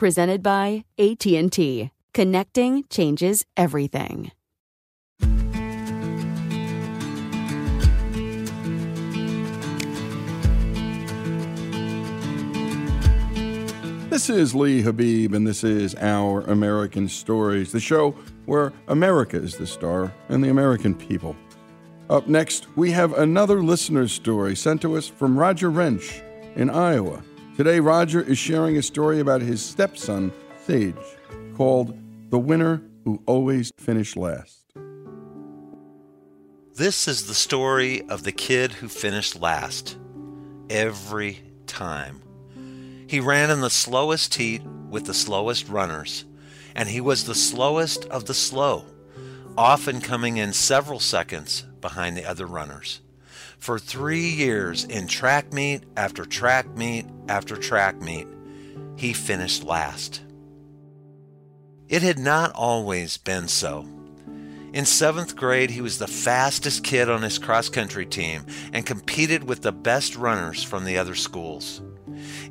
Presented by AT&T. Connecting changes everything. This is Lee Habib, and this is Our American Stories, the show where America is the star and the American people. Up next, we have another listener's story sent to us from Roger Wrench in Iowa. Today, Roger is sharing a story about his stepson, Saje, called The Winner Who Always Finished Last. This is the story of the kid who finished last. Every time. He ran in the slowest heat with the slowest runners, and he was the slowest of the slow, often coming in several seconds behind the other runners. For three years, in track meet after track meet after track meet, he finished last. It had not always been so. In seventh grade, he was the fastest kid on his cross country team and competed with the best runners from the other schools.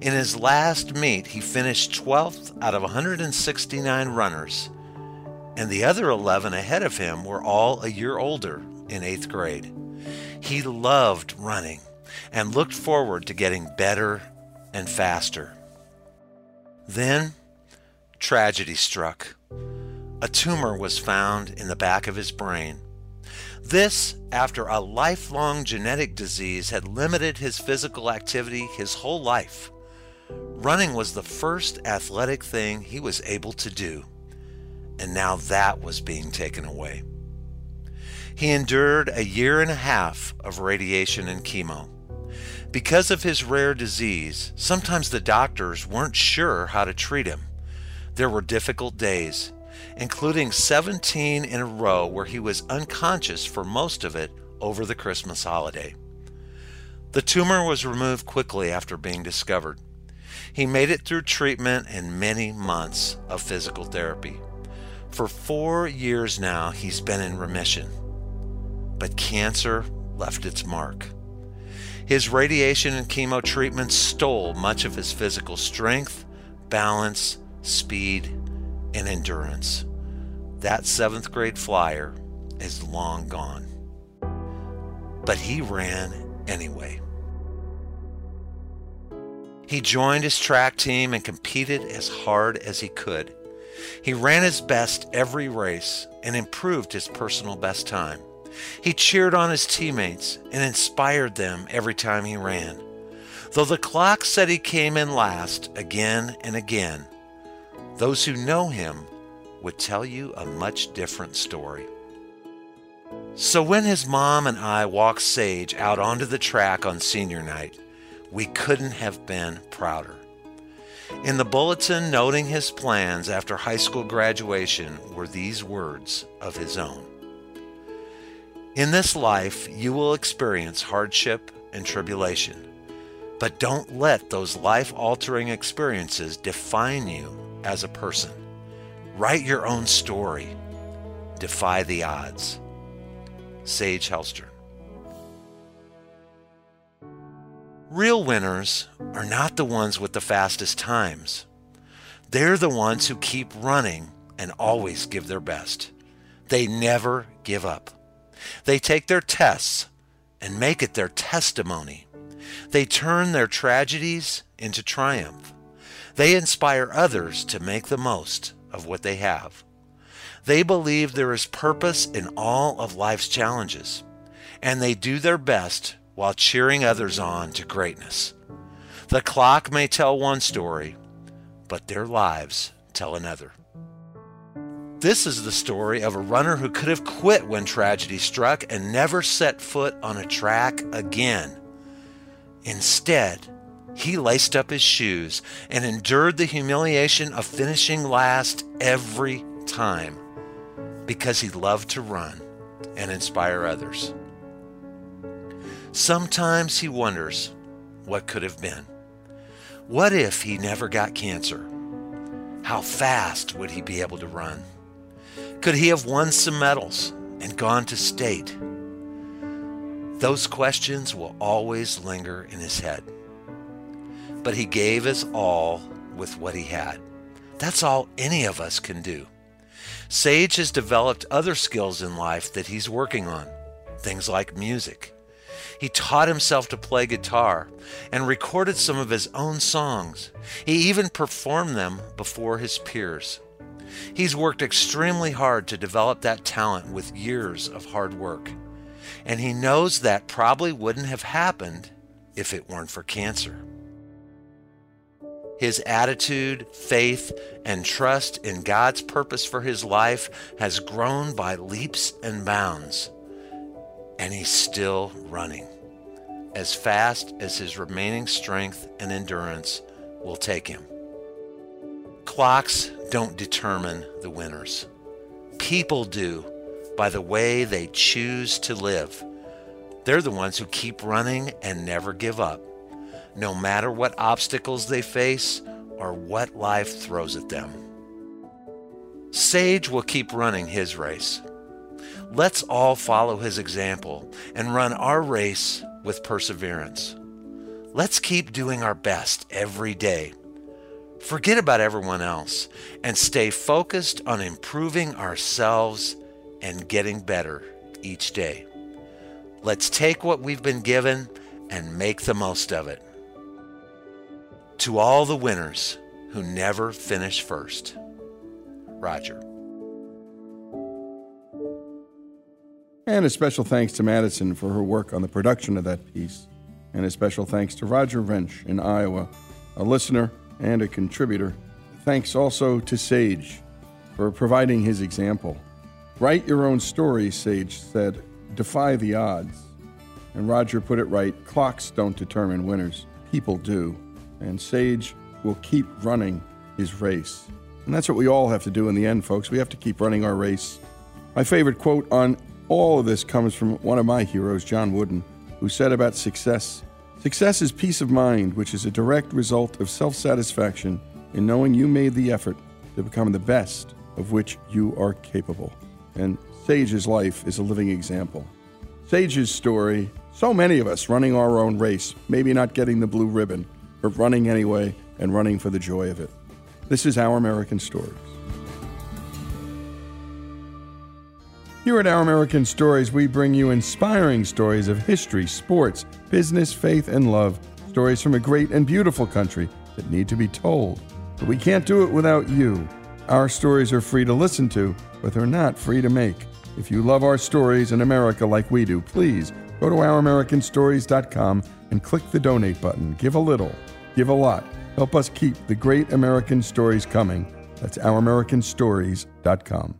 In his last meet, he finished 12th out of 169 runners, and the other 11 ahead of him were all a year older in eighth grade. He loved running and looked forward to getting better and faster. Then, tragedy struck. A tumor was found in the back of his brain. This after a lifelong genetic disease had limited his physical activity his whole life. Running was the first athletic thing he was able to do, and now that was being taken away. He endured a year and a half of radiation and chemo. Because of his rare disease, sometimes the doctors weren't sure how to treat him. There were difficult days, including 17 in a row where he was unconscious for most of it over the Christmas holiday. The tumor was removed quickly after being discovered. He made it through treatment and many months of physical therapy. For four years now, he's been in remission. But cancer left its mark. His radiation and chemo treatment stole much of his physical strength, balance, speed, and endurance. That seventh grade flyer is long gone. But he ran anyway. He joined his track team and competed as hard as he could. He ran his best every race and improved his personal best time. He cheered on his teammates and inspired them every time he ran. Though the clock said he came in last again and again, those who know him would tell you a much different story. So when his mom and I walked Saje out onto the track on senior night, we couldn't have been prouder. In the bulletin noting his plans after high school graduation were these words of his own. In this life, you will experience hardship and tribulation, but don't let those life altering experiences define you as a person. Write your own story. Defy the odds. Saje Hellstern. Real winners are not the ones with the fastest times. They're the ones who keep running and always give their best. They never give up. They take their tests and make it their testimony. They turn their tragedies into triumph. They inspire others to make the most of what they have. They believe there is purpose in all of life's challenges, and they do their best while cheering others on to greatness. The clock may tell one story, but their lives tell another. This is the story of a runner who could have quit when tragedy struck and never set foot on a track again. Instead, he laced up his shoes and endured the humiliation of finishing last every time because he loved to run and inspire others. Sometimes he wonders what could have been. What if he never got cancer? How fast would he be able to run? Could he have won some medals and gone to state? Those questions will always linger in his head. But he gave his all with what he had. That's all any of us can do. Saje has developed other skills in life that he's working on, things like music he taught himself to play guitar and recorded some of his own songs. He even performed them before his peers. He's worked extremely hard to develop that talent with years of hard work. And he knows that probably wouldn't have happened if it weren't for cancer. His attitude, faith, and trust in God's purpose for his life has grown by leaps and bounds and he's still running as fast as his remaining strength and endurance will take him. Clocks don't determine the winners. People do by the way they choose to live. They're the ones who keep running and never give up, no matter what obstacles they face or what life throws at them. Saje will keep running his race. Let's all follow his example and run our race with perseverance. Let's keep doing our best every day. Forget about everyone else and stay focused on improving ourselves and getting better each day. Let's take what we've been given and make the most of it. To all the winners who never finish first, Roger. And a special thanks to Madison for her work on the production of that piece. And a special thanks to Roger Wrench in Iowa, a listener and a contributor. Thanks also to Saje for providing his example. Write your own story, Saje said. Defy the odds. And Roger put it right clocks don't determine winners, people do. And Saje will keep running his race. And that's what we all have to do in the end, folks. We have to keep running our race. My favorite quote on all of this comes from one of my heroes, John Wooden, who said about success Success is peace of mind, which is a direct result of self satisfaction in knowing you made the effort to become the best of which you are capable. And Saje's life is a living example. Saje's story so many of us running our own race, maybe not getting the blue ribbon, but running anyway and running for the joy of it. This is Our American Stories. Here at Our American Stories, we bring you inspiring stories of history, sports, business, faith, and love. Stories from a great and beautiful country that need to be told. But we can't do it without you. Our stories are free to listen to, but they're not free to make. If you love our stories in America like we do, please go to ouramericanstories.com and click the donate button. Give a little, give a lot. Help us keep the great American stories coming That's OurAmericanStories.com.